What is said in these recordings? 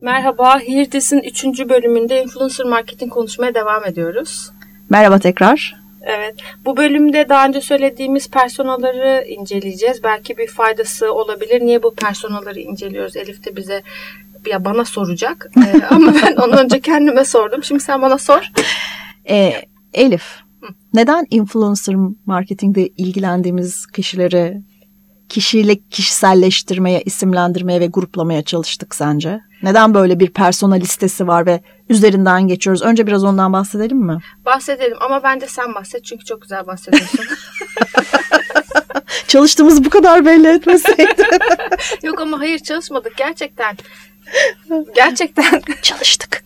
Merhaba, Hirdis'in 3. bölümünde influencer marketing konuşmaya devam ediyoruz. Merhaba tekrar. Evet, bu bölümde daha önce söylediğimiz personaları inceleyeceğiz. Belki bir faydası olabilir. Niye bu personaları inceliyoruz? Elif de bize ya bana soracak. ee, ama ben ondan önce kendime sordum. Şimdi sen bana sor. Ee, Elif, neden influencer marketingde ilgilendiğimiz kişileri kişilik kişiselleştirmeye, isimlendirmeye ve gruplamaya çalıştık sence? Neden böyle bir persona listesi var ve üzerinden geçiyoruz? Önce biraz ondan bahsedelim mi? Bahsedelim ama bence sen bahset çünkü çok güzel bahsediyorsun. Çalıştığımız bu kadar belli etmeseydi. Yok ama hayır çalışmadık gerçekten. Gerçekten. Çalıştık.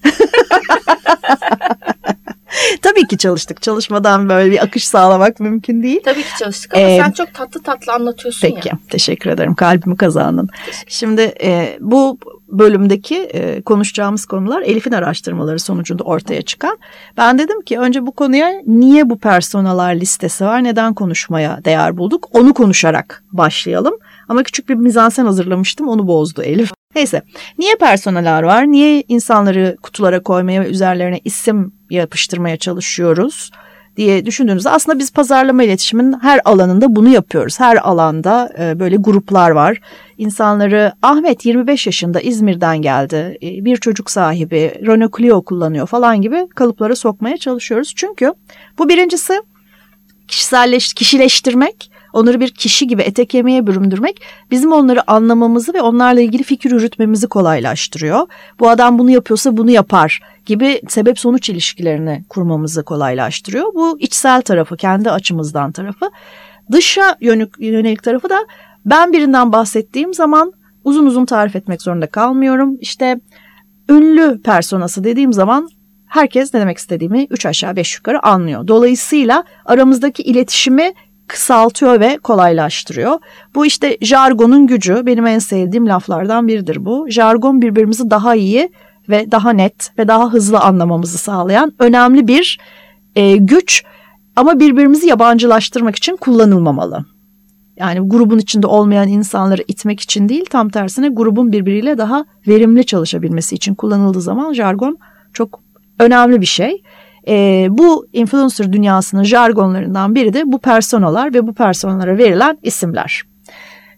Tabii ki çalıştık. Çalışmadan böyle bir akış sağlamak mümkün değil. Tabii ki çalıştık ama ee, sen çok tatlı tatlı anlatıyorsun peki, ya. teşekkür ederim. Kalbimi kazandın. Şimdi e, bu bölümdeki e, konuşacağımız konular Elif'in araştırmaları sonucunda ortaya çıkan. Ben dedim ki önce bu konuya niye bu personalar listesi var, neden konuşmaya değer bulduk onu konuşarak başlayalım. Ama küçük bir mizansen hazırlamıştım onu bozdu Elif. Neyse niye personeller var? Niye insanları kutulara koymaya ve üzerlerine isim yapıştırmaya çalışıyoruz? diye düşündüğünüzde aslında biz pazarlama iletişimin her alanında bunu yapıyoruz. Her alanda e, böyle gruplar var. İnsanları Ahmet 25 yaşında İzmir'den geldi. E, bir çocuk sahibi, Renault Clio kullanıyor falan gibi kalıplara sokmaya çalışıyoruz. Çünkü bu birincisi kişiselleş, kişileştirmek onları bir kişi gibi ete kemiğe büründürmek bizim onları anlamamızı ve onlarla ilgili fikir yürütmemizi kolaylaştırıyor. Bu adam bunu yapıyorsa bunu yapar gibi sebep sonuç ilişkilerini kurmamızı kolaylaştırıyor. Bu içsel tarafı, kendi açımızdan tarafı. Dışa yönelik, yönelik tarafı da ben birinden bahsettiğim zaman uzun uzun tarif etmek zorunda kalmıyorum. İşte ünlü personası dediğim zaman herkes ne demek istediğimi üç aşağı beş yukarı anlıyor. Dolayısıyla aramızdaki iletişimi kısaltıyor ve kolaylaştırıyor. Bu işte jargonun gücü benim en sevdiğim laflardan biridir bu. Jargon birbirimizi daha iyi ve daha net ve daha hızlı anlamamızı sağlayan önemli bir e, güç ama birbirimizi yabancılaştırmak için kullanılmamalı. Yani grubun içinde olmayan insanları itmek için değil tam tersine grubun birbiriyle daha verimli çalışabilmesi için kullanıldığı zaman jargon çok önemli bir şey. E, bu influencer dünyasının jargonlarından biri de bu personalar ve bu personalara verilen isimler.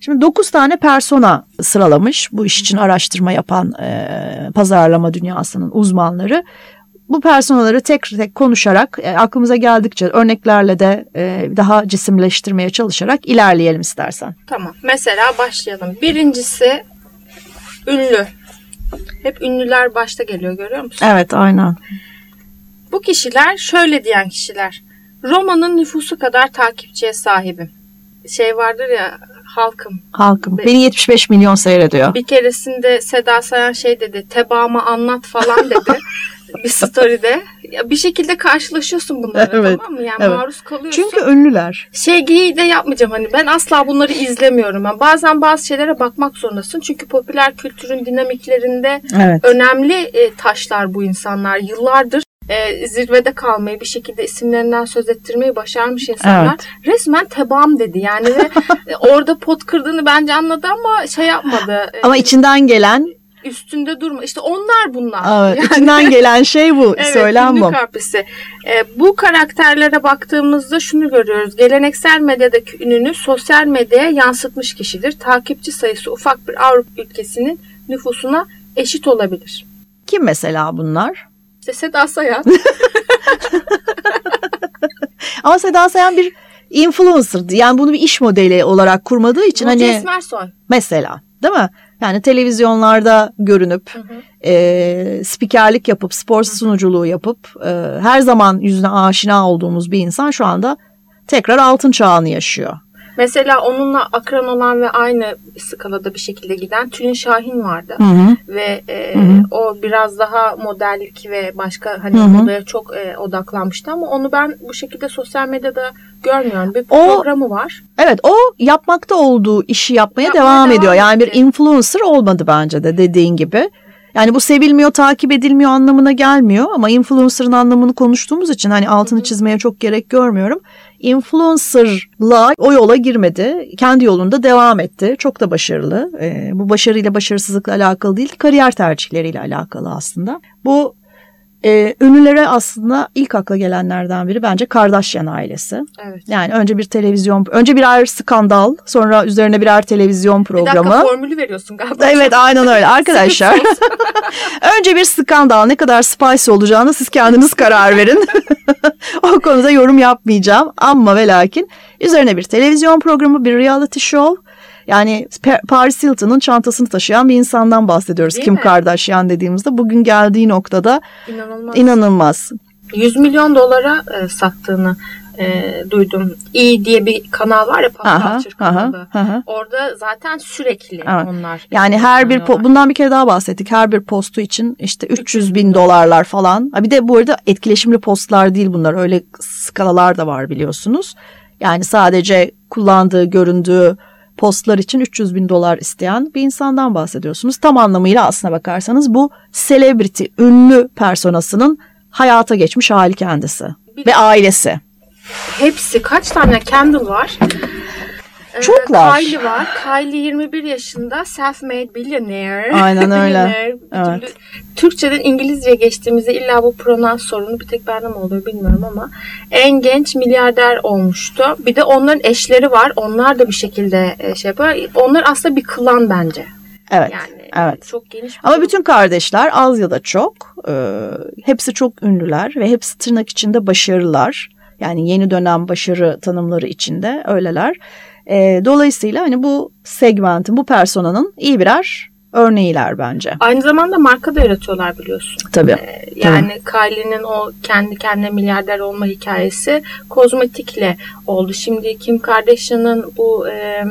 Şimdi 9 tane persona sıralamış bu iş için araştırma yapan e, pazarlama dünyasının uzmanları. Bu personaları tek tek konuşarak e, aklımıza geldikçe örneklerle de e, daha cisimleştirmeye çalışarak ilerleyelim istersen. Tamam mesela başlayalım. Birincisi ünlü. Hep ünlüler başta geliyor görüyor musun? Evet aynen. Bu kişiler şöyle diyen kişiler. Roma'nın nüfusu kadar takipçiye sahibim. Şey vardır ya halkım. Halkım. Beni 75 milyon seyrediyor. Bir keresinde Seda Sayan şey dedi. Tebaamı anlat falan dedi. bir story'de. Ya bir şekilde karşılaşıyorsun bunlara evet, tamam mı? Yani evet. maruz kalıyorsun. Çünkü ünlüler. Şey de yapmayacağım hani ben asla bunları izlemiyorum. Yani bazen bazı şeylere bakmak zorundasın. Çünkü popüler kültürün dinamiklerinde evet. önemli e, taşlar bu insanlar. Yıllardır e, zirvede kalmayı bir şekilde isimlerinden söz ettirmeyi başarmış insanlar. Evet. Resmen tebam dedi yani ve orada pot kırdığını bence anladı ama şey yapmadı. Ama içinden gelen üstünde durma. İşte onlar bunlar. Evet, yani. içinden gelen şey bu. evet, Söylem bu. E, bu karakterlere baktığımızda şunu görüyoruz. Geleneksel medyadaki ününü sosyal medyaya yansıtmış kişidir. Takipçi sayısı ufak bir Avrupa ülkesinin nüfusuna eşit olabilir. Kim mesela bunlar? İşte Seda Sayan. Ama Seda Sayan bir influencer'dı. Yani bunu bir iş modeli olarak kurmadığı için Burcu hani Esmersoy. mesela değil mi? Yani televizyonlarda görünüp hı hı. E, spikerlik yapıp spor sunuculuğu yapıp e, her zaman yüzüne aşina olduğumuz bir insan şu anda tekrar altın çağını yaşıyor. Mesela onunla akran olan ve aynı skalada bir şekilde giden Tülin Şahin vardı. Hı hı. Ve e, hı hı. o biraz daha modellik ve başka hani modaya çok e, odaklanmıştı ama onu ben bu şekilde sosyal medyada görmüyorum. Bir o, programı var. Evet o yapmakta olduğu işi yapmaya, yapmaya devam, devam ediyor. Yani bir influencer olmadı bence de dediğin gibi. Yani bu sevilmiyor, takip edilmiyor anlamına gelmiyor ama influencer'ın anlamını konuştuğumuz için hani altını çizmeye çok gerek görmüyorum. Influencer'la o yola girmedi. Kendi yolunda devam etti. Çok da başarılı. Ee, bu başarıyla başarısızlıkla alakalı değil, kariyer tercihleriyle alakalı aslında. Bu e, ünlülere aslında ilk akla gelenlerden biri bence Kardashian ailesi. Evet. Yani önce bir televizyon, önce birer skandal, sonra üzerine birer televizyon programı. Bir dakika formülü veriyorsun galiba. Evet aynen öyle arkadaşlar. önce bir skandal ne kadar spicy olacağını siz kendiniz karar verin. o konuda yorum yapmayacağım ama ve lakin üzerine bir televizyon programı, bir reality show yani Paris Hilton'ın çantasını taşıyan bir insandan bahsediyoruz. Değil Kim mi? Kardashian dediğimizde bugün geldiği noktada inanılmaz. inanılmaz. 100 milyon dolara e, sattığını e, duydum. İyi diye bir kanal var ya Pop kanalı. Aha, Orada zaten sürekli evet. onlar. Yani her bir bundan bir kere daha bahsettik. Her bir postu için işte 300 bin dolarlar falan. Bir de bu arada etkileşimli postlar değil bunlar. Öyle skalalar da var biliyorsunuz. Yani sadece kullandığı, göründüğü postlar için 300 bin dolar isteyen bir insandan bahsediyorsunuz. Tam anlamıyla aslına bakarsanız bu celebrity, ünlü personasının hayata geçmiş hali kendisi ve ailesi. Hepsi kaç tane Kendall var? Çoklar. Kylie var. Kylie 21 yaşında self-made billionaire. Aynen öyle. evet. Türkçeden İngilizce geçtiğimizde illa bu pronans sorunu bir tek bende mi oluyor bilmiyorum ama en genç milyarder olmuştu. Bir de onların eşleri var. Onlar da bir şekilde e, şey yapıyor. Onlar aslında bir klan bence. Evet. Yani evet. Çok geniş. Ama şey. bütün kardeşler az ya da çok e, hepsi çok ünlüler ve hepsi tırnak içinde başarılar. Yani yeni dönem başarı tanımları içinde öyleler. E, dolayısıyla hani bu segmentin, bu personanın iyi birer örneğiler bence. Aynı zamanda marka da yaratıyorlar biliyorsun. Tabii. Ee, yani tabii. Kylie'nin o kendi kendine milyarder olma hikayesi kozmetikle oldu. Şimdi Kim Kardashian'ın bu e,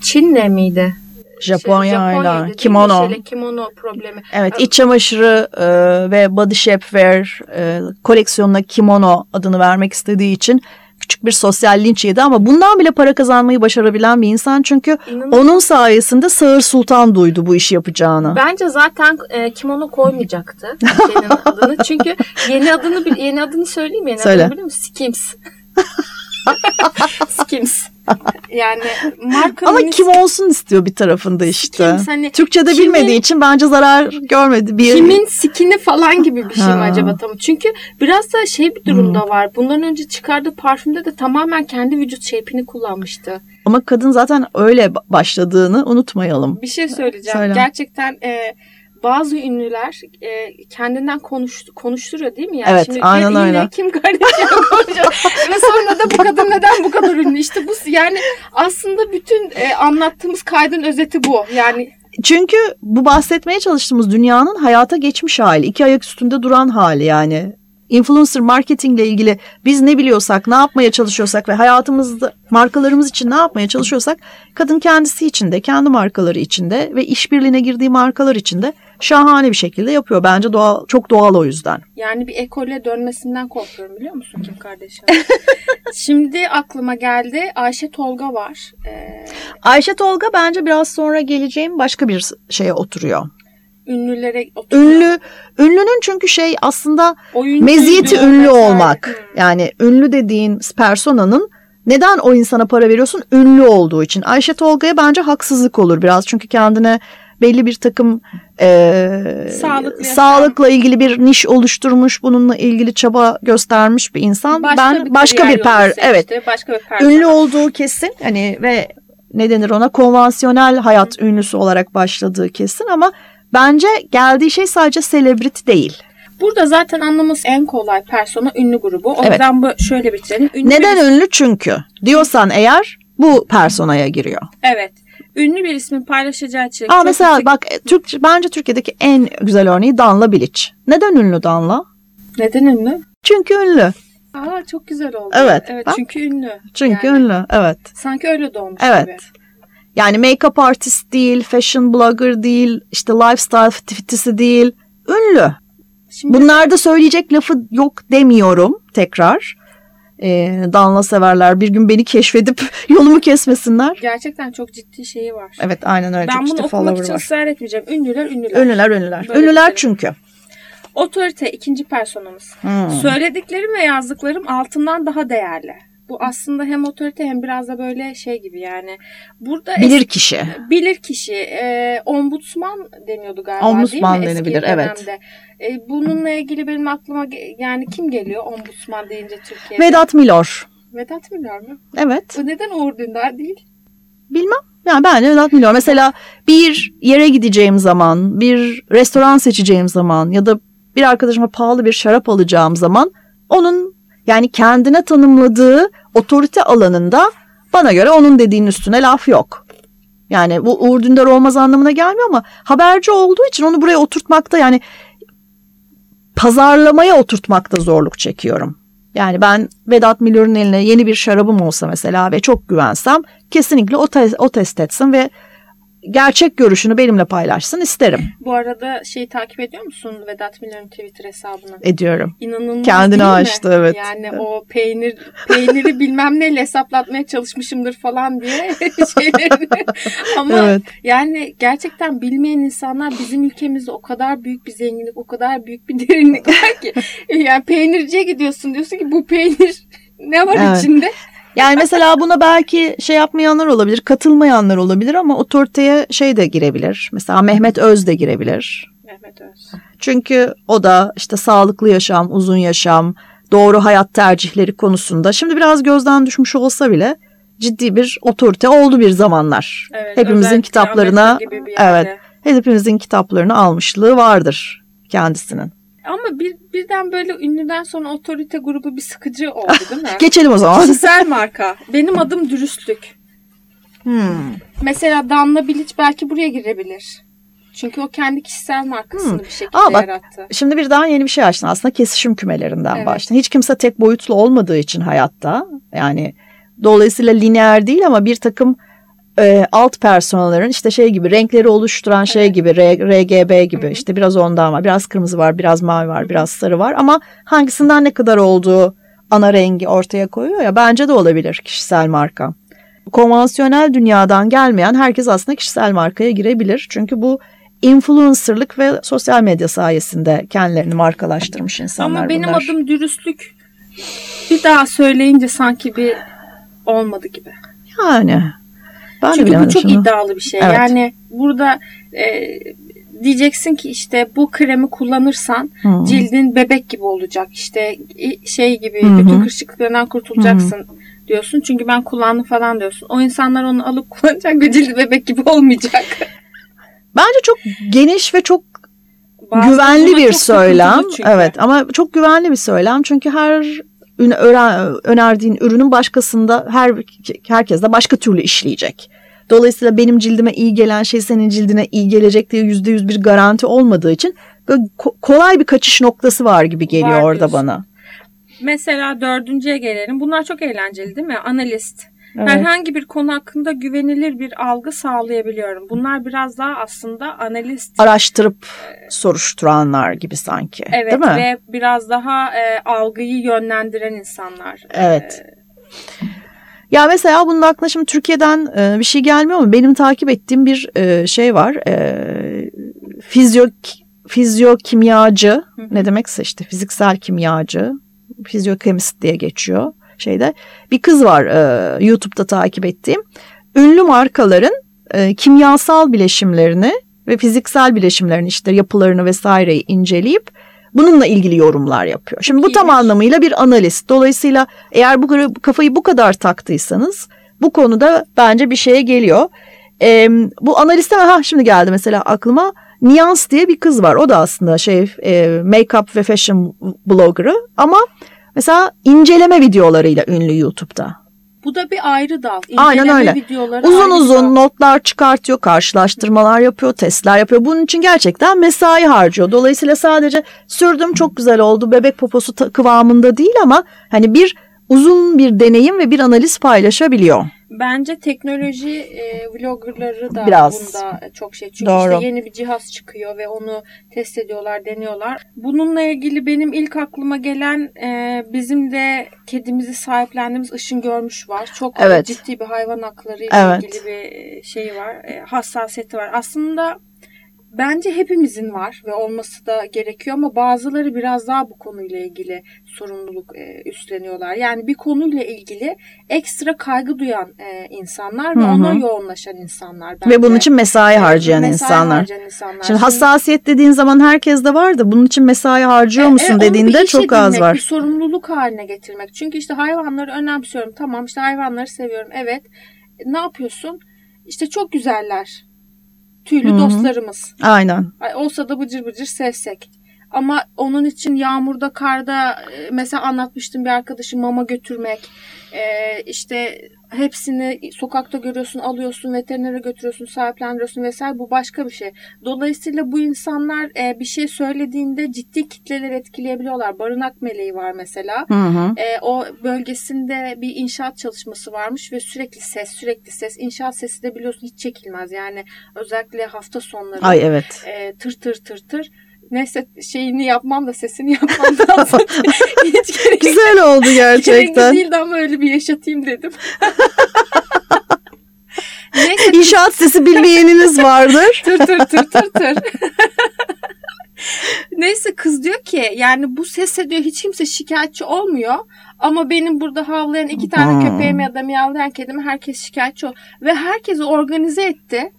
Çin'le miydi? Japonya ile kimono. Şeyle, kimono problemi. Evet iç çamaşırı e, ve body shapewear e, koleksiyonuna kimono adını vermek istediği için küçük bir sosyal linç yedi ama bundan bile para kazanmayı başarabilen bir insan çünkü İnanılmaz. onun sayesinde Sağır Sultan duydu bu işi yapacağını. Bence zaten e, kimono koymayacaktı senin adını çünkü yeni adını yeni adını söyleyeyim yeni Söyle. adını biliyor musun? Skims. Skims. Yani markanın Ama kim olsun istiyor bir tarafında işte. Skims, hani Türkçe'de kimin, bilmediği için bence zarar görmedi. Bir... Kimin skini falan gibi bir şey mi acaba tam? Çünkü biraz da şey bir durumda hmm. var. Bundan önce çıkardığı parfümde de tamamen kendi vücut shape'ini kullanmıştı. Ama kadın zaten öyle başladığını unutmayalım. Bir şey söyleyeceğim. Söyle. Gerçekten e, bazı ünlüler e, kendinden konuş, konuşturuyor değil mi? Yani evet Şimdi aynen yine öyle. Kim Kardashian konuşuyor ve sonra da bu kadın neden bu kadar ünlü? İşte bu yani aslında bütün e, anlattığımız kaydın özeti bu. Yani çünkü bu bahsetmeye çalıştığımız dünyanın hayata geçmiş hali, iki ayak üstünde duran hali yani influencer marketingle ilgili biz ne biliyorsak, ne yapmaya çalışıyorsak ve hayatımızda markalarımız için ne yapmaya çalışıyorsak kadın kendisi içinde, kendi markaları içinde ve işbirliğine girdiği markalar içinde şahane bir şekilde yapıyor. Bence doğal, çok doğal o yüzden. Yani bir ekole dönmesinden korkuyorum biliyor musun Kim kardeşim? Şimdi aklıma geldi Ayşe Tolga var. Ee... Ayşe Tolga bence biraz sonra geleceğim başka bir şeye oturuyor ünlülere oturuyor. Ünlü, ünlünün çünkü şey aslında Oyuncu meziyeti ünlü olmak. Hmm. Yani ünlü dediğin personanın neden o insana para veriyorsun? Ünlü olduğu için. Ayşe Tolga'ya bence haksızlık olur biraz. Çünkü kendine belli bir takım e, Sağlıklı sağlıkla ilgili bir niş oluşturmuş, bununla ilgili çaba göstermiş bir insan. Başka ben bir başka bir per evet başka bir ünlü olduğu kesin. Hani ve ne denir ona konvansiyonel hayat ünlüsü olarak başladığı kesin ama Bence geldiği şey sadece celebrity değil. Burada zaten anlaması en kolay persona ünlü grubu. O evet. yüzden bu şöyle bitirelim. Ünlü Neden bir... ünlü? Çünkü diyorsan eğer bu personaya giriyor. Evet. Ünlü bir ismin paylaşacağı için. Aa mesela yüksek... bak Türk bence Türkiye'deki en güzel örneği Danla Bilic. Neden ünlü Danla? Neden ünlü? Çünkü ünlü. Aa çok güzel oldu. Evet. Evet bak. çünkü ünlü. Çünkü yani, ünlü. Evet. Sanki öyle doğmuş evet. gibi. Yani make-up artist değil, fashion blogger değil, işte lifestyle fitisi değil. Ünlü. Şimdi... Bunlarda söyleyecek lafı yok demiyorum tekrar. E, Danla severler bir gün beni keşfedip yolumu kesmesinler. Gerçekten çok ciddi şeyi var. Evet aynen öyle. Ben çok bunu okumak için var. ısrar etmeyeceğim. Ünlüler ünlüler. Ünlüler ünlüler. Böyle ünlüler çünkü. Otorite ikinci personamız. Hmm. Söylediklerim ve yazdıklarım altından daha değerli. Bu aslında hem otorite hem biraz da böyle şey gibi yani. Burada bilir es- kişi. Bilir kişi. E, ombudsman deniyordu galiba ombudsman değil mi? denebilir Eski evet. E, bununla ilgili benim aklıma yani kim geliyor ombudsman deyince Türkiye'de? Vedat Milor. Vedat Milor mu? Evet. Bu neden Uğur Dündar değil? Bilmem. Yani bence Vedat Milor. Mesela bir yere gideceğim zaman, bir restoran seçeceğim zaman ya da bir arkadaşıma pahalı bir şarap alacağım zaman onun yani kendine tanımladığı otorite alanında bana göre onun dediğinin üstüne laf yok. Yani bu Uğur Dündar olmaz anlamına gelmiyor ama haberci olduğu için onu buraya oturtmakta yani pazarlamaya oturtmakta zorluk çekiyorum. Yani ben Vedat Milor'un eline yeni bir şarabım olsa mesela ve çok güvensem kesinlikle o, te- o test etsin ve gerçek görüşünü benimle paylaşsın isterim. Bu arada şeyi takip ediyor musun Vedat Milor'un Twitter hesabını? Ediyorum. İnanılmaz Kendini açtı evet. Yani o peynir peyniri bilmem neyle hesaplatmaya çalışmışımdır falan diye şeylerini. Ama evet. yani gerçekten bilmeyen insanlar bizim ülkemizde o kadar büyük bir zenginlik, o kadar büyük bir derinlik var ki. Yani peynirciye gidiyorsun diyorsun ki bu peynir ne var evet. içinde? Yani mesela buna belki şey yapmayanlar olabilir, katılmayanlar olabilir ama otoriteye şey de girebilir. Mesela Mehmet Öz de girebilir. Mehmet Öz. Çünkü o da işte sağlıklı yaşam, uzun yaşam, doğru hayat tercihleri konusunda şimdi biraz gözden düşmüş olsa bile ciddi bir otorite oldu bir zamanlar. Evet, hepimizin kitaplarına evet, hepimizin kitaplarını almışlığı vardır kendisinin. Ama bir, birden böyle ünlüden sonra otorite grubu bir sıkıcı oldu değil mi? Geçelim o zaman. Kişisel marka. Benim adım dürüstlük. Hmm. Mesela Danla Bilic belki buraya girebilir. Çünkü o kendi kişisel markasını hmm. bir şekilde Aa, bak, yarattı. Şimdi bir daha yeni bir şey açtın. Aslında kesişim kümelerinden evet. başladın. Hiç kimse tek boyutlu olmadığı için hayatta. Yani dolayısıyla lineer değil ama bir takım e, alt personellerin işte şey gibi renkleri oluşturan şey evet. gibi R, RGB gibi Hı-hı. işte biraz ondan var biraz kırmızı var biraz mavi var biraz sarı var ama hangisinden ne kadar olduğu ana rengi ortaya koyuyor ya bence de olabilir kişisel marka. Konvansiyonel dünyadan gelmeyen herkes aslında kişisel markaya girebilir çünkü bu influencerlık ve sosyal medya sayesinde kendilerini markalaştırmış insanlar Ama benim bunlar. adım dürüstlük bir daha söyleyince sanki bir olmadı gibi. Yani ben Çünkü bu çok şunu. iddialı bir şey. Evet. Yani burada e, diyeceksin ki işte bu kremi kullanırsan Hı-hı. cildin bebek gibi olacak. İşte şey gibi Hı-hı. bütün kırışıklıklarından kurtulacaksın Hı-hı. diyorsun. Çünkü ben kullandım falan diyorsun. O insanlar onu alıp kullanacak ve cildi bebek gibi olmayacak. Bence çok geniş ve çok Bazı güvenli bir söylem. Evet ama çok güvenli bir söylem. Çünkü her önerdiğin ürünün başkasında her herkes de başka türlü işleyecek. Dolayısıyla benim cildime iyi gelen şey senin cildine iyi gelecek diye yüzde yüz bir garanti olmadığı için kolay bir kaçış noktası var gibi geliyor var orada bana. Mesela dördüncüye gelelim. Bunlar çok eğlenceli değil mi? Analist. Evet. Herhangi bir konu hakkında güvenilir bir algı sağlayabiliyorum. Bunlar biraz daha aslında analist. Araştırıp e, soruşturanlar gibi sanki. Evet değil mi? ve biraz daha e, algıyı yönlendiren insanlar. Evet. E, ya mesela bunun aklına şimdi Türkiye'den e, bir şey gelmiyor mu? Benim takip ettiğim bir e, şey var. E, fizyo fizyokimyacı hı hı. ne demekse işte fiziksel kimyacı, fizyokemist diye geçiyor şeyde. Bir kız var e, YouTube'da takip ettiğim. Ünlü markaların e, kimyasal bileşimlerini ve fiziksel bileşimlerini işte yapılarını vesaireyi inceleyip bununla ilgili yorumlar yapıyor. Şimdi bu tam anlamıyla bir analist. Dolayısıyla eğer bu kafayı bu kadar taktıysanız bu konuda bence bir şeye geliyor. E, bu analiste ha şimdi geldi mesela aklıma Niyans diye bir kız var. O da aslında şey e, make-up ve fashion bloggerı ama mesela inceleme videolarıyla ünlü YouTube'da. Bu da bir ayrı dal. İnceleme Aynen öyle. Uzun uzun dal. notlar çıkartıyor, karşılaştırmalar yapıyor, testler yapıyor. Bunun için gerçekten mesai harcıyor. Dolayısıyla sadece sürdüm çok güzel oldu, bebek poposu kıvamında değil ama hani bir uzun bir deneyim ve bir analiz paylaşabiliyor. Bence teknoloji e, vloggerları da Biraz. bunda çok şey. Çünkü Doğru. işte yeni bir cihaz çıkıyor ve onu test ediyorlar, deniyorlar. Bununla ilgili benim ilk aklıma gelen e, bizim de kedimizi sahiplendiğimiz Işın Görmüş var. Çok evet. ciddi bir hayvan hakları ile evet. ilgili bir şey var. E, hassasiyeti var. Aslında Bence hepimizin var ve olması da gerekiyor ama bazıları biraz daha bu konuyla ilgili sorumluluk e, üstleniyorlar. Yani bir konuyla ilgili ekstra kaygı duyan e, insanlar ve Hı-hı. ona yoğunlaşan insanlar. Bence. Ve bunun için mesai harcayan mesai insanlar. Harcayan insanlar. Şimdi, hassasiyet dediğin zaman herkes de var da bunun için mesai harcıyor e, musun e, dediğinde çok edinmek, az var. Bir sorumluluk haline getirmek. Çünkü işte hayvanları önemsiyorum. Tamam işte hayvanları seviyorum. Evet. Ne yapıyorsun? İşte çok güzeller tüylü Hı-hı. dostlarımız. Aynen. Olsa da bıcır bıcır sevsek. Ama onun için yağmurda, karda e, mesela anlatmıştım bir arkadaşım mama götürmek. E, işte hepsini sokakta görüyorsun, alıyorsun, veterinere götürüyorsun, sahiplendiriyorsun vesaire. Bu başka bir şey. Dolayısıyla bu insanlar e, bir şey söylediğinde ciddi kitleler etkileyebiliyorlar. Barınak meleği var mesela. Hı hı. o bölgesinde bir inşaat çalışması varmış ve sürekli ses, sürekli ses. İnşaat sesi de biliyorsun hiç çekilmez. Yani özellikle hafta sonları. Ay evet. tır tır tır tır neyse şeyini yapmam da sesini yapmam lazım. Hiç gerek Güzel oldu gerçekten. Gerekli değildi ama öyle bir yaşatayım dedim. neyse, İnşaat sesi bilmeyeniniz vardır. tır tır tır tır tır. Neyse kız diyor ki yani bu sese diyor hiç kimse şikayetçi olmuyor. Ama benim burada havlayan iki tane hmm. köpeğim ya da miyavlayan kedim herkes şikayetçi ol. Ve herkesi organize etti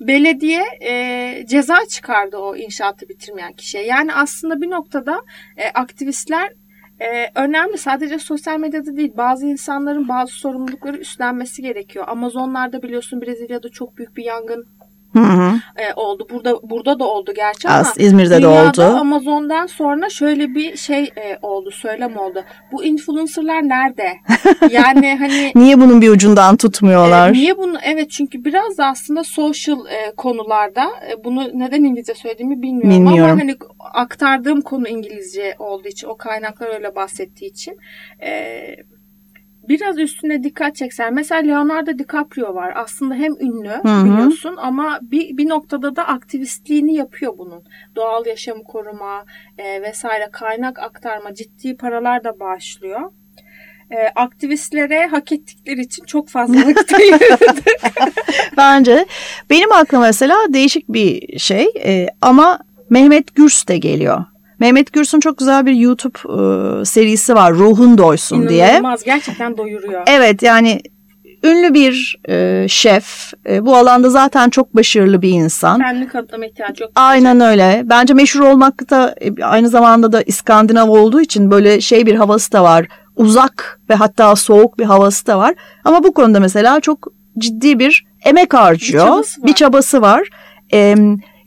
belediye e, ceza çıkardı o inşaatı bitirmeyen kişiye. Yani aslında bir noktada e, aktivistler e, önemli. Sadece sosyal medyada değil bazı insanların bazı sorumlulukları üstlenmesi gerekiyor. Amazonlarda biliyorsun Brezilya'da çok büyük bir yangın Hı hı. E, oldu. Burada burada da oldu gerçi ama Az, İzmir'de de oldu. Amazon'dan sonra şöyle bir şey e, oldu, söylem oldu. Bu influencerlar nerede? Yani hani niye bunun bir ucundan tutmuyorlar? E, niye bunu? Evet çünkü biraz da aslında social e, konularda e, bunu neden İngilizce söylediğimi bilmiyorum, bilmiyorum ama hani aktardığım konu İngilizce olduğu için o kaynaklar öyle bahsettiği için e, biraz üstüne dikkat çeksen. Mesela Leonardo DiCaprio var. Aslında hem ünlü Hı-hı. biliyorsun ama bir, bir noktada da aktivistliğini yapıyor bunun. Doğal yaşamı koruma e, vesaire kaynak aktarma ciddi paralar da bağışlıyor. E, aktivistlere hak ettikleri için çok fazla vakit ayırdı. Bence benim aklıma mesela değişik bir şey e, ama Mehmet Gürs de geliyor. Mehmet Gürsün çok güzel bir YouTube e, serisi var Ruhun Doysun İnanılmaz, diye. İnanılmaz gerçekten doyuruyor. Evet yani ünlü bir e, şef. E, bu alanda zaten çok başarılı bir insan. Kendini kanıtlama ihtiyacı yok. Aynen öyle. Bence meşhur olmak da e, aynı zamanda da İskandinav olduğu için böyle şey bir havası da var. Uzak ve hatta soğuk bir havası da var. Ama bu konuda mesela çok ciddi bir emek harcıyor. Bir çabası var. Bir çabası var. E,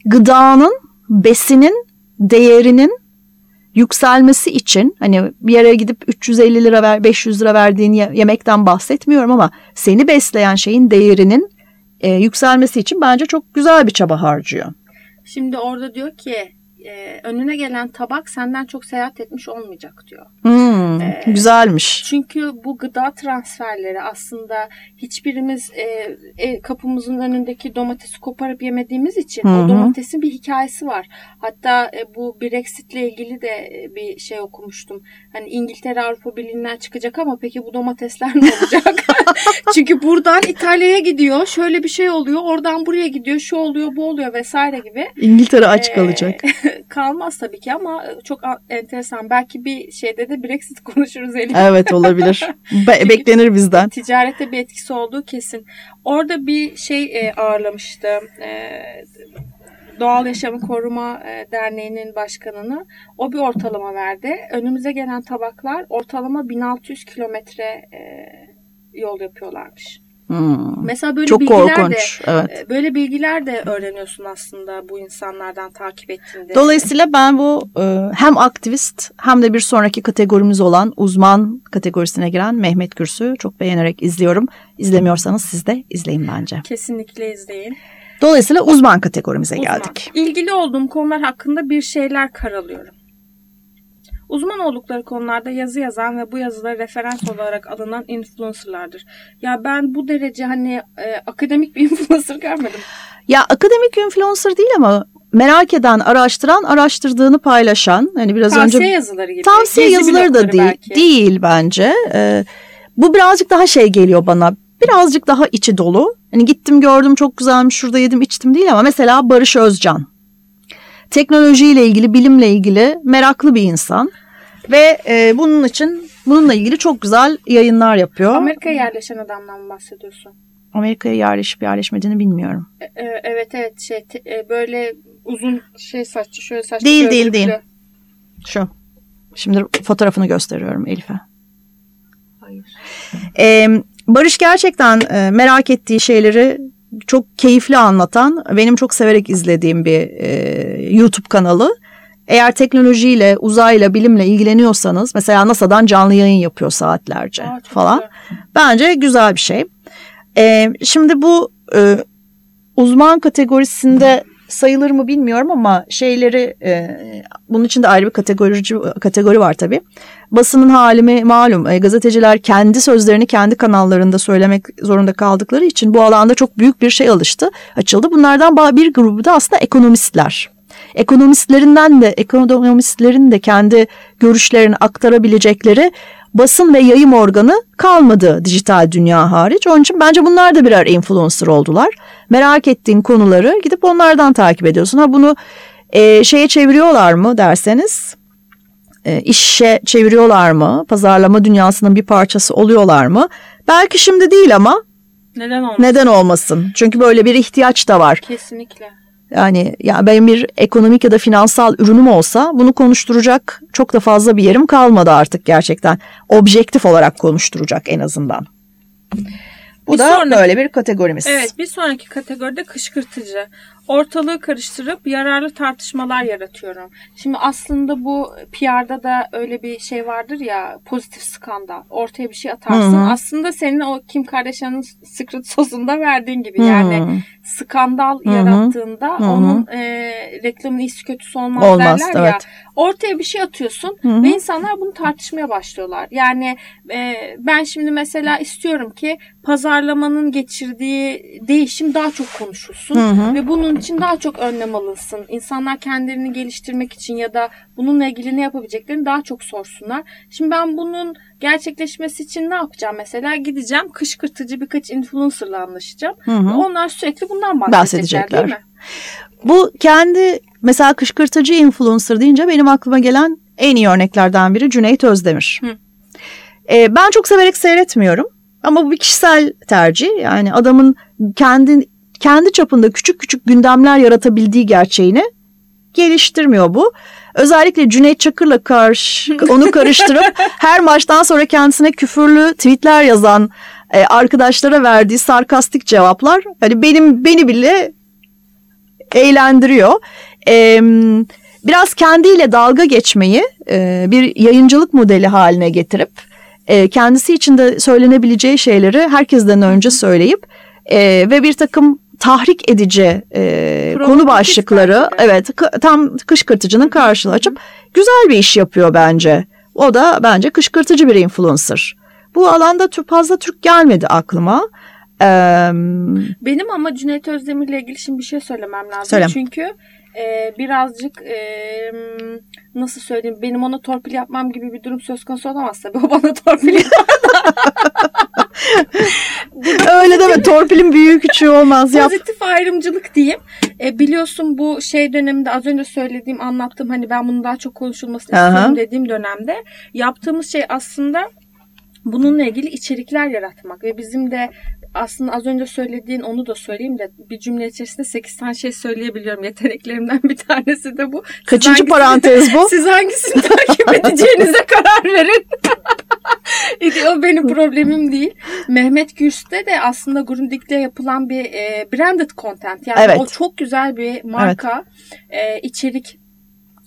gıdanın, besinin değerinin yükselmesi için hani bir yere gidip 350 lira ver 500 lira verdiğin yemekten bahsetmiyorum ama seni besleyen şeyin değerinin e, yükselmesi için bence çok güzel bir çaba harcıyor. Şimdi orada diyor ki e, önüne gelen tabak senden çok seyahat etmiş olmayacak diyor. Hmm, ee, güzelmiş. Çünkü bu gıda transferleri aslında hiçbirimiz e, e, kapımızın önündeki domatesi koparıp yemediğimiz için Hı-hı. o domatesin bir hikayesi var. Hatta e, bu Brexit'le ilgili de e, bir şey okumuştum. Hani İngiltere Avrupa Birliği'nden çıkacak ama peki bu domatesler ne olacak? Çünkü buradan İtalya'ya gidiyor. Şöyle bir şey oluyor. Oradan buraya gidiyor. Şu oluyor, bu oluyor vesaire gibi. İngiltere aç ee, kalacak. kalmaz tabii ki ama çok enteresan. Belki bir şeyde de Brexit konuşuruz Elif. Evet olabilir. Be- beklenir bizden. Ticarette bir etkisi olduğu kesin. Orada bir şey e, ağırlamıştı. E, Doğal Yaşamı Koruma e, Derneği'nin başkanını. O bir ortalama verdi. Önümüze gelen tabaklar ortalama 1600 kilometre e, yol yapıyorlarmış. Hmm. Mesela böyle Çok bilgiler korkunç. de evet. E, böyle bilgiler de öğreniyorsun aslında bu insanlardan takip ettiğinde. Dolayısıyla ben bu e, hem aktivist hem de bir sonraki kategorimiz olan uzman kategorisine giren Mehmet Gürsü çok beğenerek izliyorum. İzlemiyorsanız siz de izleyin bence. Kesinlikle izleyin. Dolayısıyla uzman kategorimize uzman. geldik. İlgili olduğum konular hakkında bir şeyler karalıyorum. Uzman oldukları konularda yazı yazan ve bu yazıları referans olarak alınan influencerlardır. Ya ben bu derece hani e, akademik bir influencer görmedim. Ya akademik influencer değil ama merak eden, araştıran, araştırdığını paylaşan. Hani biraz tavsiye önce yazıları gibi. Tavsiye Gezi yazıları da değil, belki. değil bence. Ee, bu birazcık daha şey geliyor bana. Birazcık daha içi dolu. Hani gittim gördüm çok güzelmiş şurada yedim içtim değil ama mesela Barış Özcan. Teknolojiyle ilgili, bilimle ilgili meraklı bir insan. Ve e, bunun için bununla ilgili çok güzel yayınlar yapıyor. Amerika'ya yerleşen adamdan mı bahsediyorsun? Amerika'ya yerleşip yerleşmediğini bilmiyorum. E, e, evet evet şey te- e, böyle uzun şey saçlı şöyle saçlı. Değil, değil, değil. Şu. Şimdi fotoğrafını gösteriyorum Elif'e. Hayır. Ee, Barış gerçekten e, merak ettiği şeyleri çok keyifli anlatan, benim çok severek izlediğim bir e, YouTube kanalı. Eğer teknolojiyle, uzayla, bilimle ilgileniyorsanız, mesela NASA'dan canlı yayın yapıyor saatlerce Aa, falan. güzel. Bence güzel bir şey. Ee, şimdi bu e, uzman kategorisinde sayılır mı bilmiyorum ama şeyleri e, bunun içinde ayrı bir kategori kategori var tabii. Basının halimi malum. E, gazeteciler kendi sözlerini kendi kanallarında söylemek zorunda kaldıkları için bu alanda çok büyük bir şey alıştı, açıldı. Bunlardan bir grubu da aslında ekonomistler. Ekonomistlerinden de ekonomistlerin de kendi görüşlerini aktarabilecekleri basın ve yayım organı kalmadı dijital dünya hariç. Onun için bence bunlar da birer influencer oldular. Merak ettiğin konuları gidip onlardan takip ediyorsun. Ha bunu e, şeye çeviriyorlar mı derseniz işe çeviriyorlar mı? Pazarlama dünyasının bir parçası oluyorlar mı? Belki şimdi değil ama Neden olmasın? neden olmasın? Çünkü böyle bir ihtiyaç da var. Kesinlikle. Yani ya benim bir ekonomik ya da finansal ürünüm olsa bunu konuşturacak çok da fazla bir yerim kalmadı artık gerçekten. Objektif olarak konuşturacak en azından. Bu Bir da sonraki- böyle bir kategorimiz. Evet bir sonraki kategoride kışkırtıcı. Ortalığı karıştırıp yararlı tartışmalar yaratıyorum. Şimdi aslında bu PR'da da öyle bir şey vardır ya pozitif skandal. Ortaya bir şey atarsın. Hı hı. Aslında senin o Kim Kardashian'ın Secret sosunda verdiğin gibi. Yani skandal Hı hı. yarattığında Hı hı. onun e, reklamın iyisi kötüsü olmaz, Olmaz, derler ya. evet. Ortaya bir şey atıyorsun Hı hı. ve insanlar bunu tartışmaya başlıyorlar. Yani e, ben şimdi mesela istiyorum ki pazarlamanın geçirdiği değişim daha çok konuşulsun Hı hı. ve bunun için daha çok önlem alınsın. İnsanlar kendilerini geliştirmek için ya da bununla ilgili ne yapabileceklerini daha çok sorsunlar. Şimdi ben bunun gerçekleşmesi için ne yapacağım mesela? Gideceğim kışkırtıcı birkaç influencerla anlaşacağım. Hı hı. Onlar sürekli bundan bahsedecekler, Bahsedecekler. değil mi? Bu kendi mesela kışkırtıcı influencer deyince benim aklıma gelen en iyi örneklerden biri Cüneyt Özdemir. Hı. Ee, ben çok severek seyretmiyorum ama bu bir kişisel tercih. Yani adamın kendi kendi çapında küçük küçük gündemler yaratabildiği gerçeğini geliştirmiyor bu. Özellikle Cüneyt Çakır'la karşı onu karıştırıp her maçtan sonra kendisine küfürlü tweetler yazan e, arkadaşlara verdiği sarkastik cevaplar hani benim beni bile eğlendiriyor. Ee, biraz kendiyle dalga geçmeyi e, bir yayıncılık modeli haline getirip e, kendisi için de söylenebileceği şeyleri herkesten önce söyleyip e, ve bir takım tahrik edici e, konu başlıkları evet tam kışkırtıcının karşılığı açıp güzel bir iş yapıyor bence. O da bence kışkırtıcı bir influencer. Bu alanda fazla Türk gelmedi aklıma. Eee Benim ama Cüneyt Özdemir'le ilgili şimdi bir şey söylemem lazım. Söyle. Çünkü e, birazcık e, nasıl söyleyeyim benim ona torpil yapmam gibi bir durum söz konusu olamaz tabii. O bana torpil Öyle deme torpilin büyüğü küçüğü olmaz yap. Pozitif ayrımcılık diyeyim. E, biliyorsun bu şey döneminde az önce söylediğim anlattım hani ben bunun daha çok konuşulmasını Aha. istiyorum dediğim dönemde yaptığımız şey aslında bununla ilgili içerikler yaratmak ve bizim de aslında az önce söylediğin onu da söyleyeyim de bir cümle içerisinde 8 tane şey söyleyebiliyorum. Yeteneklerimden bir tanesi de bu. Siz Kaçıncı hangisini- parantez bu? Siz hangisini takip edeceğinize karar verin. o benim problemim değil. Mehmet Gürs'te de aslında Grundig'de yapılan bir e, branded content. Yani Evet. o çok güzel bir marka e, içerik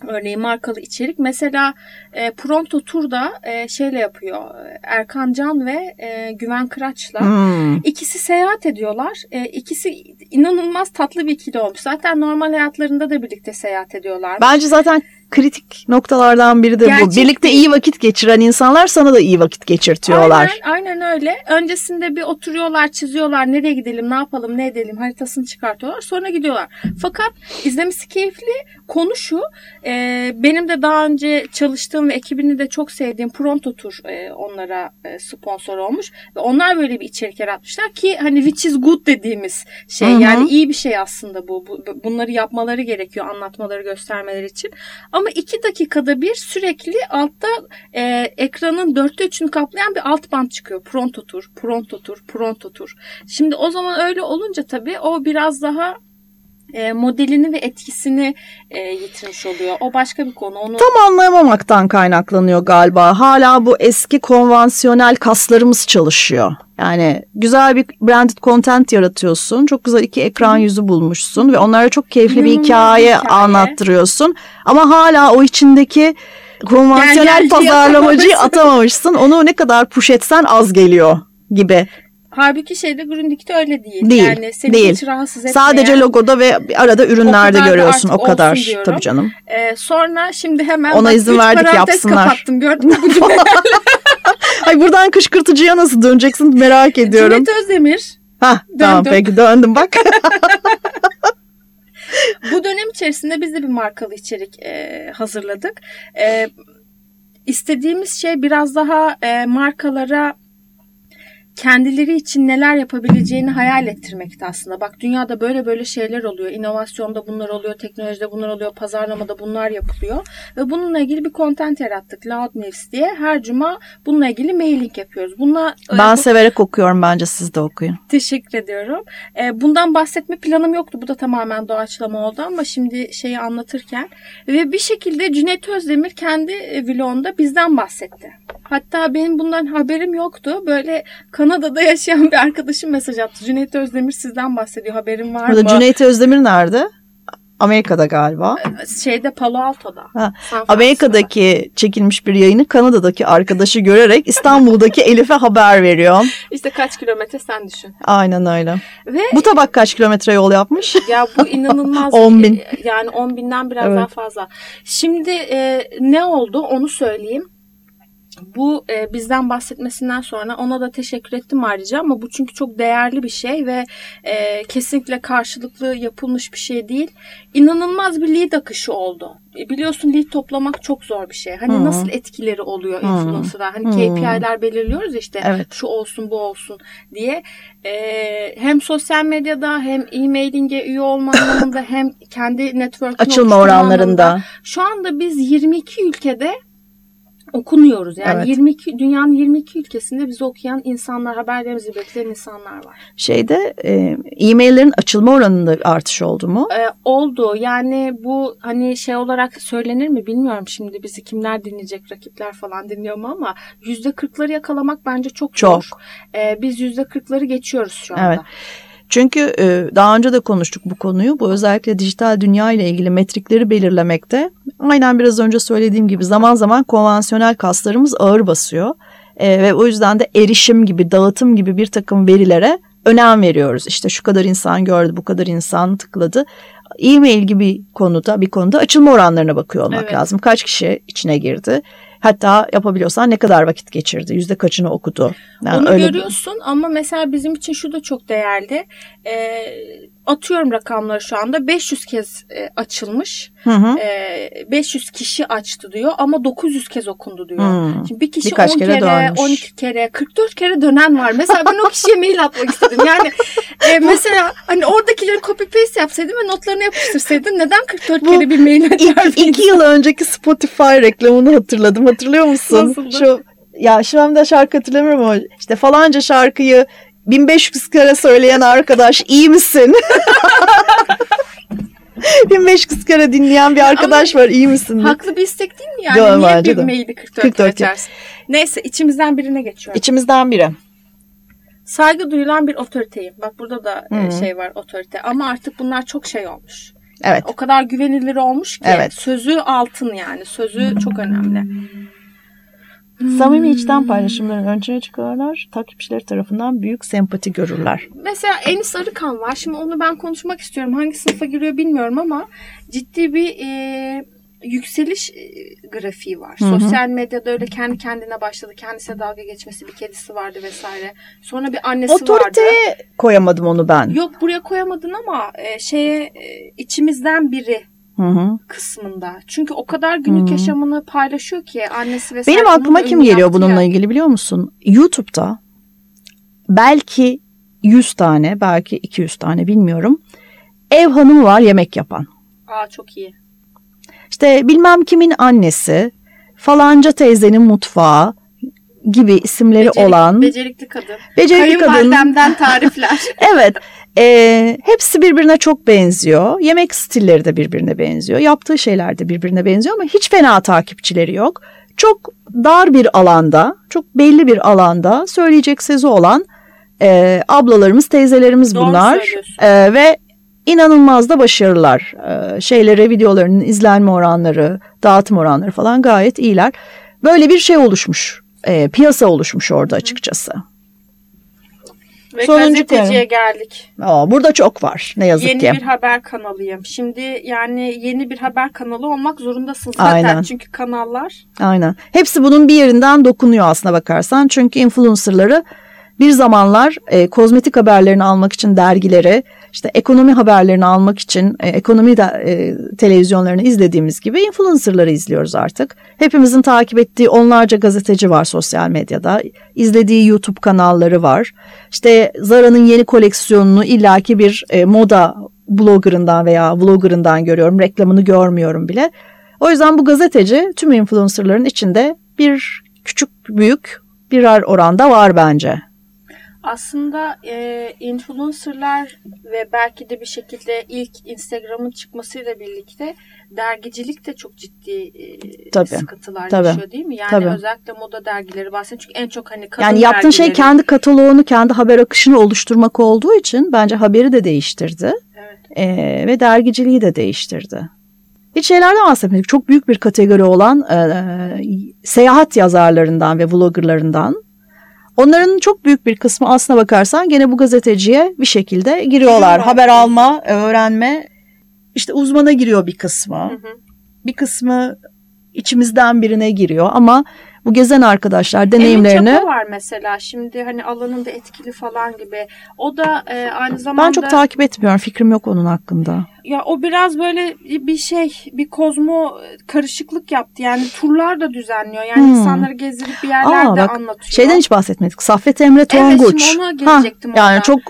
örneğin markalı içerik. Mesela e, Pronto Tur'da e, şeyle yapıyor. Erkan Can ve e, Güven Kıraç'la. Hmm. İkisi seyahat ediyorlar. E, ikisi inanılmaz tatlı bir ikili olmuş. Zaten normal hayatlarında da birlikte seyahat ediyorlar. Bence zaten kritik noktalardan biri de Gerçek bu. Birlikte iyi vakit geçiren insanlar sana da iyi vakit geçirtiyorlar. Aynen, aynen öyle. Öncesinde bir oturuyorlar, çiziyorlar. Nereye gidelim, ne yapalım, ne edelim haritasını çıkartıyorlar. Sonra gidiyorlar. Fakat izlemesi keyifli. Konu şu. E, benim de daha önce çalıştığım ve ekibini de çok sevdiğim Pronto Tour e, onlara e, sponsor olmuş. Ve onlar böyle bir içerik yaratmışlar ki hani which is good dediğimiz şey. Hı-hı. Yani iyi bir şey aslında bu. bu. Bunları yapmaları gerekiyor anlatmaları, göstermeleri için. Ama iki dakikada bir sürekli altta e, ekranın dörtte üçünü kaplayan bir alt band çıkıyor. Pronto Tour, Pronto Tour, Pronto Tour. Şimdi o zaman öyle olunca tabii o biraz daha e, modelini ve etkisini e, yitirmiş oluyor. O başka bir konu. Onu... Tam anlayamamaktan kaynaklanıyor galiba. Hala bu eski konvansiyonel kaslarımız çalışıyor. Yani güzel bir branded content yaratıyorsun. Çok güzel iki ekran yüzü bulmuşsun ve onlara çok keyifli bir hikaye, hikaye anlattırıyorsun. Ama hala o içindeki konvansiyonel pazarlamacıyı atamamışsın. Onu ne kadar push etsen az geliyor gibi. Halbuki şeyde Grundig'de öyle değil. Değil. Yani seni değil. hiç rahatsız etmeyen. Sadece logoda ve arada ürünlerde görüyorsun o kadar. Tabii canım. Ee, sonra şimdi hemen ona izin verdik yapsınlar. kapattım gördün mü bu Ay buradan kışkırtıcıya nasıl döneceksin merak ediyorum. Cüneyt Özdemir. Ha tamam peki döndüm bak. bu dönem içerisinde biz de bir markalı içerik e, hazırladık. E, istediğimiz şey biraz daha e, markalara kendileri için neler yapabileceğini hayal ettirmekti aslında. Bak dünyada böyle böyle şeyler oluyor. İnovasyonda bunlar oluyor, teknolojide bunlar oluyor, pazarlamada bunlar yapılıyor. Ve bununla ilgili bir content yarattık. Loud News diye. Her cuma bununla ilgili mailing yapıyoruz. Bununla, e, ben e, bu... severek okuyorum bence siz de okuyun. Teşekkür ediyorum. E, bundan bahsetme planım yoktu. Bu da tamamen doğaçlama oldu ama şimdi şeyi anlatırken. Ve bir şekilde Cüneyt Özdemir kendi e, vlogunda bizden bahsetti. Hatta benim bundan haberim yoktu. Böyle Kanada'da yaşayan bir arkadaşım mesaj attı. Cüneyt Özdemir sizden bahsediyor. Haberin var mı? Cüneyt Özdemir nerede? Amerika'da galiba. Şeyde Palo Alto'da. Ha. Amerika'daki çekilmiş bir yayını Kanada'daki arkadaşı görerek İstanbul'daki Elif'e haber veriyor. İşte kaç kilometre sen düşün. Aynen öyle. Ve bu tabak kaç kilometre yol yapmış? Ya bu inanılmaz. 10 bin. Yani 10 binden biraz evet. daha fazla. Şimdi e, ne oldu onu söyleyeyim bu e, bizden bahsetmesinden sonra ona da teşekkür ettim ayrıca ama bu çünkü çok değerli bir şey ve e, kesinlikle karşılıklı yapılmış bir şey değil. İnanılmaz bir lead akışı oldu. E, biliyorsun lead toplamak çok zor bir şey. Hani hmm. nasıl etkileri oluyor influencer'a? Hani hmm. KPI'ler belirliyoruz işte evet. şu olsun bu olsun diye. E, hem sosyal medyada hem e-mailing'e üye olma anlamında hem kendi network'ün açılma oranlarında. Anlamında. Şu anda biz 22 ülkede okunuyoruz. Yani evet. 22 dünyanın 22 ülkesinde bizi okuyan insanlar, haberlerimizi bekleyen insanlar var. Şeyde e, e-maillerin açılma oranında artış oldu mu? E, oldu. Yani bu hani şey olarak söylenir mi bilmiyorum şimdi bizi kimler dinleyecek, rakipler falan dinliyor mu ama yüzde kırkları yakalamak bence çok, çok. zor. E, biz yüzde kırkları geçiyoruz şu anda. Evet. Çünkü e, daha önce de konuştuk bu konuyu. Bu özellikle dijital dünya ile ilgili metrikleri belirlemekte aynen biraz önce söylediğim gibi zaman zaman konvansiyonel kaslarımız ağır basıyor. E, ve o yüzden de erişim gibi, dağıtım gibi bir takım verilere önem veriyoruz. İşte şu kadar insan gördü, bu kadar insan tıkladı. E-mail gibi konuda bir konuda açılma oranlarına bakıyor olmak evet. lazım. Kaç kişi içine girdi? Hatta yapabiliyorsan ne kadar vakit geçirdi, yüzde kaçını okudu. Yani Onu öyle... görüyorsun ama mesela bizim için şu da çok değerli. Ee, atıyorum rakamları şu anda 500 kez e, açılmış. Hı hı. E, 500 kişi açtı diyor ama 900 kez okundu diyor. Hı. Şimdi bir kişi Birkaç 10 kere, kere 12 kere 44 kere dönen var. Mesela ben o kişiye mail atmak istedim. Yani e, mesela hani oradakileri copy paste yapsaydım ve notlarını yapıştırsaydım neden 44 Bu, kere bir mail açardın? İki, iki yıl önceki Spotify reklamını hatırladım. Hatırlıyor musun? Nasıldı? Şu ya şu anda şarkı hatırlamıyorum ama işte falanca şarkıyı 1500 kere söyleyen arkadaş iyi misin? 1500 kere dinleyen bir arkadaş Ama var iyi misin? Haklı bir istek değil mi yani? Yo, Niye bir maili 44, 44 açarsın? Neyse içimizden birine geçiyorum. İçimizden biri. Saygı duyulan bir otoriteyim. Bak burada da hmm. şey var otorite. Ama artık bunlar çok şey olmuş. Evet. O kadar güvenilir olmuş ki evet. sözü altın yani. Sözü çok önemli. Samimi içten paylaşımların öncüne çıkarlar, takipçileri tarafından büyük sempati görürler. Mesela Enis Arıkan var. Şimdi onu ben konuşmak istiyorum. Hangi sınıfa giriyor bilmiyorum ama ciddi bir e, yükseliş e, grafiği var. Hı-hı. Sosyal medyada öyle kendi kendine başladı. Kendisine dalga geçmesi bir kedisi vardı vesaire. Sonra bir annesi Otoriteye vardı. Otoriteye koyamadım onu ben. Yok buraya koyamadın ama e, şeye e, içimizden biri Hı-hı. kısmında. Çünkü o kadar günlük Hı-hı. yaşamını paylaşıyor ki annesi vesaire. Benim aklıma kim geliyor bununla ya. ilgili biliyor musun? YouTube'da belki 100 tane belki 200 tane bilmiyorum. Ev hanımı var yemek yapan. Aa çok iyi. İşte bilmem kimin annesi, falanca teyzenin mutfağı gibi isimleri Becerik, olan. Becerikli kadın. Becerikli kadın. tarifler. evet. E, hepsi birbirine çok benziyor. Yemek stilleri de birbirine benziyor. Yaptığı şeyler de birbirine benziyor ama hiç fena takipçileri yok. Çok dar bir alanda, çok belli bir alanda söyleyecek sözü olan e, ablalarımız, teyzelerimiz Doğru bunlar. E, ve inanılmaz da başarılar. E, şeylere, videolarının izlenme oranları, dağıtım oranları falan gayet iyiler. Böyle bir şey oluşmuş. E, piyasa oluşmuş orada açıkçası. Ve Sonuncu gazeteciye geldik. Aa, burada çok var ne yazık yeni ki. Yeni bir haber kanalıyım. Şimdi yani yeni bir haber kanalı olmak zorundasın zaten. Aynen. Çünkü kanallar. Aynen. Hepsi bunun bir yerinden dokunuyor aslına bakarsan. Çünkü influencerları bir zamanlar e, kozmetik haberlerini almak için dergileri, işte ekonomi haberlerini almak için e, ekonomi de, e, televizyonlarını izlediğimiz gibi influencerları izliyoruz artık. Hepimizin takip ettiği onlarca gazeteci var sosyal medyada. İzlediği YouTube kanalları var. İşte Zara'nın yeni koleksiyonunu illaki bir e, moda bloggerından veya vloggerından görüyorum. Reklamını görmüyorum bile. O yüzden bu gazeteci tüm influencerların içinde bir küçük büyük birer oranda var bence. Aslında e, influencerlar ve belki de bir şekilde ilk Instagram'ın çıkmasıyla birlikte dergicilik de çok ciddi e, tabii, sıkıntılar tabii, yaşıyor değil mi? Yani tabii. özellikle moda dergileri bahsediyorum çünkü en çok hani kadın Yani yaptığın şey kendi kataloğunu, kendi haber akışını oluşturmak olduğu için bence haberi de değiştirdi. Evet. E, ve dergiciliği de değiştirdi. Hiç şeylerden bahsetmedik. Çok büyük bir kategori olan e, seyahat yazarlarından ve vloggerlarından Onların çok büyük bir kısmı aslına bakarsan gene bu gazeteciye bir şekilde giriyorlar. Haber alma, öğrenme. İşte uzmana giriyor bir kısmı. Hı hı. Bir kısmı içimizden birine giriyor ama bu gezen arkadaşlar deneyimlerini... Emin var mesela şimdi hani alanında etkili falan gibi. O da e, aynı zamanda... Ben çok takip etmiyorum fikrim yok onun hakkında. Ya o biraz böyle bir şey bir kozmo karışıklık yaptı. Yani turlar da düzenliyor. Yani hmm. insanları gezdirip bir yerlerde Aa, bak, anlatıyor. Şeyden hiç bahsetmedik. Saffet Emre Tonguç. Evet ona gelecektim. Ha, yani çok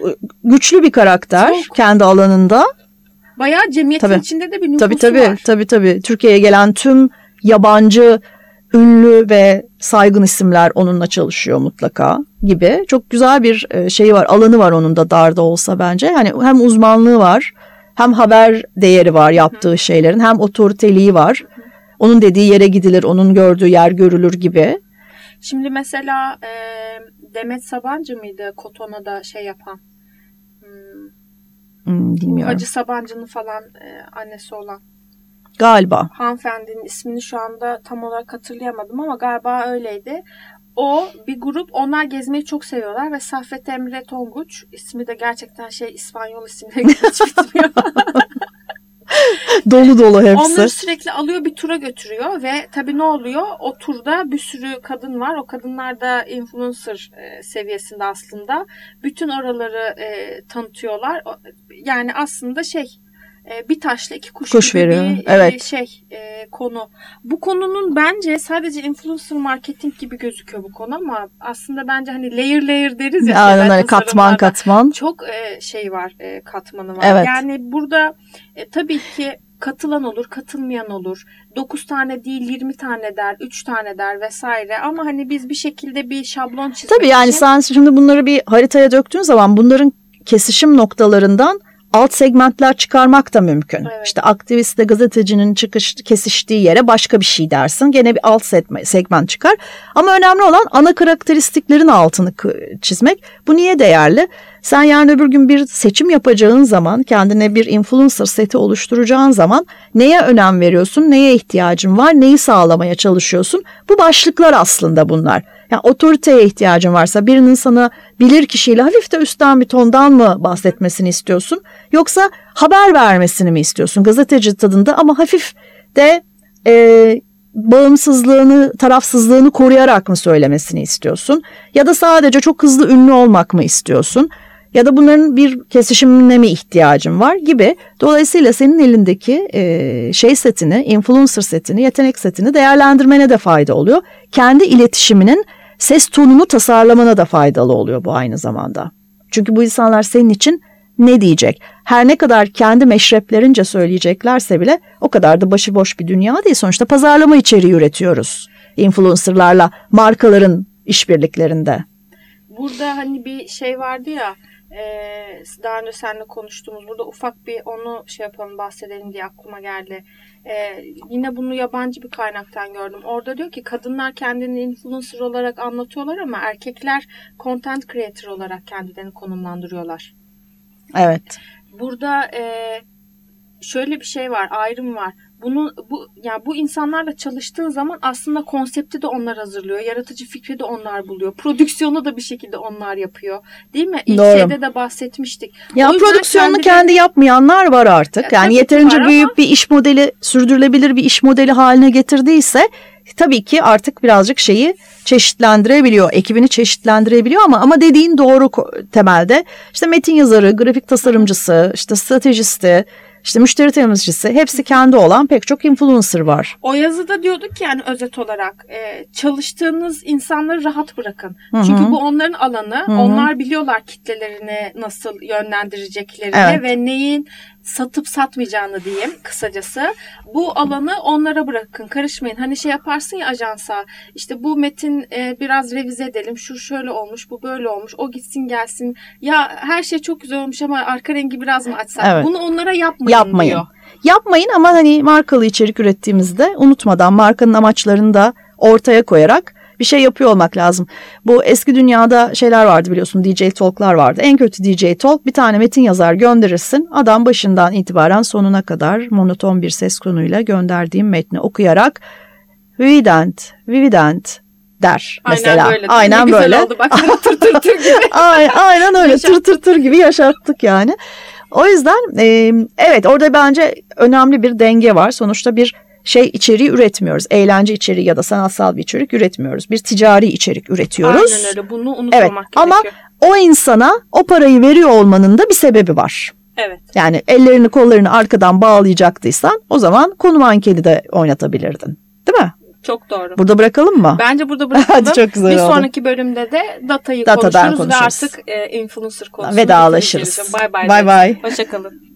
güçlü bir karakter çok. kendi alanında. Bayağı cemiyetin tabii. içinde de bir nüfusu tabii, tabii, var. Tabii tabii. Türkiye'ye gelen tüm yabancı ünlü ve saygın isimler onunla çalışıyor mutlaka gibi. Çok güzel bir e, şeyi var, alanı var onun da darda olsa bence. Hani hem uzmanlığı var, hem haber değeri var yaptığı şeylerin, hem otoriteliği var. Onun dediği yere gidilir, onun gördüğü yer görülür gibi. Şimdi mesela e, Demet Sabancı mıydı Kotona'da şey yapan? Hmm, hmm, bilmiyorum. Hacı Sabancı'nın falan e, annesi olan. Galiba. Hanımefendinin ismini şu anda tam olarak hatırlayamadım ama galiba öyleydi. O bir grup onlar gezmeyi çok seviyorlar ve Saffet Emre Tonguç ismi de gerçekten şey İspanyol isimleri hiç bitmiyor. dolu dolu hepsi. Onları sürekli alıyor bir tura götürüyor ve tabii ne oluyor? O turda bir sürü kadın var. O kadınlar da influencer e, seviyesinde aslında. Bütün oraları e, tanıtıyorlar. Yani aslında şey bir taşla iki kuş, kuş gibi veriyor. bir e, evet. şey e, konu. Bu konunun bence sadece influencer marketing gibi gözüküyor bu konu ama aslında bence hani layer layer deriz ya. Aynen hani katman katman. Çok e, şey var e, katmanı var. Evet. Yani burada e, tabii ki katılan olur, katılmayan olur. 9 tane değil 20 tane der, 3 tane der vesaire. Ama hani biz bir şekilde bir şablon çizmek Tabii yani için... sen şimdi bunları bir haritaya döktüğün zaman bunların kesişim noktalarından alt segmentler çıkarmak da mümkün. Evet. İşte aktivistle gazetecinin çıkış kesiştiği yere başka bir şey dersin. Gene bir alt segment çıkar. Ama önemli olan ana karakteristiklerin altını çizmek. Bu niye değerli? Sen yarın öbür gün bir seçim yapacağın zaman, kendine bir influencer seti oluşturacağın zaman neye önem veriyorsun, neye ihtiyacın var, neyi sağlamaya çalışıyorsun? Bu başlıklar aslında bunlar. Yani otoriteye ihtiyacın varsa birinin sana bilir kişiyle hafif de üstten bir tondan mı bahsetmesini istiyorsun? Yoksa haber vermesini mi istiyorsun? Gazeteci tadında ama hafif de e, bağımsızlığını, tarafsızlığını koruyarak mı söylemesini istiyorsun? Ya da sadece çok hızlı ünlü olmak mı istiyorsun? Ya da bunların bir kesişimine mi ihtiyacın var gibi. Dolayısıyla senin elindeki e, şey setini, influencer setini, yetenek setini değerlendirmene de fayda oluyor. Kendi iletişiminin ses tonunu tasarlamana da faydalı oluyor bu aynı zamanda. Çünkü bu insanlar senin için ne diyecek? Her ne kadar kendi meşreplerince söyleyeceklerse bile o kadar da başıboş bir dünya değil. Sonuçta pazarlama içeriği üretiyoruz. Influencerlarla markaların işbirliklerinde. Burada hani bir şey vardı ya daha önce seninle konuştuğumuz burada ufak bir onu şey yapalım bahsedelim diye aklıma geldi. Ee, yine bunu yabancı bir kaynaktan gördüm. Orada diyor ki kadınlar kendini influencer olarak anlatıyorlar ama erkekler content creator olarak kendilerini konumlandırıyorlar. Evet. Burada e, şöyle bir şey var, ayrım var. Bunu bu yani bu insanlarla çalıştığın zaman aslında konsepti de onlar hazırlıyor. Yaratıcı fikri de onlar buluyor. Prodüksiyonu da bir şekilde onlar yapıyor. Değil mi? İlk Doğru. şeyde de bahsetmiştik. Ya prodüksiyonu kendi, kendi yapmayanlar var artık. Ya, yani yeterince büyük ama... bir iş modeli, sürdürülebilir bir iş modeli haline getirdiyse tabii ki artık birazcık şeyi çeşitlendirebiliyor, ekibini çeşitlendirebiliyor ama ama dediğin doğru temelde. İşte metin yazarı, grafik tasarımcısı, işte stratejisti, işte müşteri temsilcisi hepsi kendi olan pek çok influencer var. O yazıda diyorduk ki yani özet olarak e, çalıştığınız insanları rahat bırakın. Hı-hı. Çünkü bu onların alanı. Hı-hı. Onlar biliyorlar kitlelerini nasıl yönlendireceklerini evet. ve neyin satıp satmayacağını diyeyim kısacası. Bu alanı onlara bırakın karışmayın. Hani şey yaparsın ya ajansa işte bu metin e, biraz revize edelim. Şu şöyle olmuş bu böyle olmuş o gitsin gelsin. Ya her şey çok güzel olmuş ama arka rengi biraz mı açsak? Evet. Bunu onlara yapmayın, yapmayın diyor. Yapmayın ama hani markalı içerik ürettiğimizde unutmadan markanın amaçlarını da ortaya koyarak bir şey yapıyor olmak lazım. Bu eski dünyada şeyler vardı biliyorsun DJ Talk'lar vardı. En kötü DJ Talk bir tane metin yazar gönderirsin. Adam başından itibaren sonuna kadar monoton bir ses konuyla gönderdiğim metni okuyarak Vivident, Vivident der mesela. Aynen böyle. Aynen ne böyle. oldu bak tır tır tır gibi. aynen, aynen öyle tır tır tır gibi yaşattık yani. O yüzden e, evet orada bence önemli bir denge var. Sonuçta bir şey içeriği üretmiyoruz. Eğlence içeriği ya da sanatsal bir içerik üretmiyoruz. Bir ticari içerik üretiyoruz. Aynen öyle. Bunu unutmamak evet, gerekiyor. Ama o insana o parayı veriyor olmanın da bir sebebi var. Evet. Yani ellerini kollarını arkadan bağlayacaktıysan o zaman konu mankeni de oynatabilirdin. Değil mi? Çok doğru. Burada bırakalım mı? Bence burada bırakalım. Hadi çok güzel Bir oldu. sonraki bölümde de datayı Datadan konuşuruz, konuşuruz ve artık e, influencer konusunu vedalaşırız. Bay bay. Bay bay. Hoşçakalın.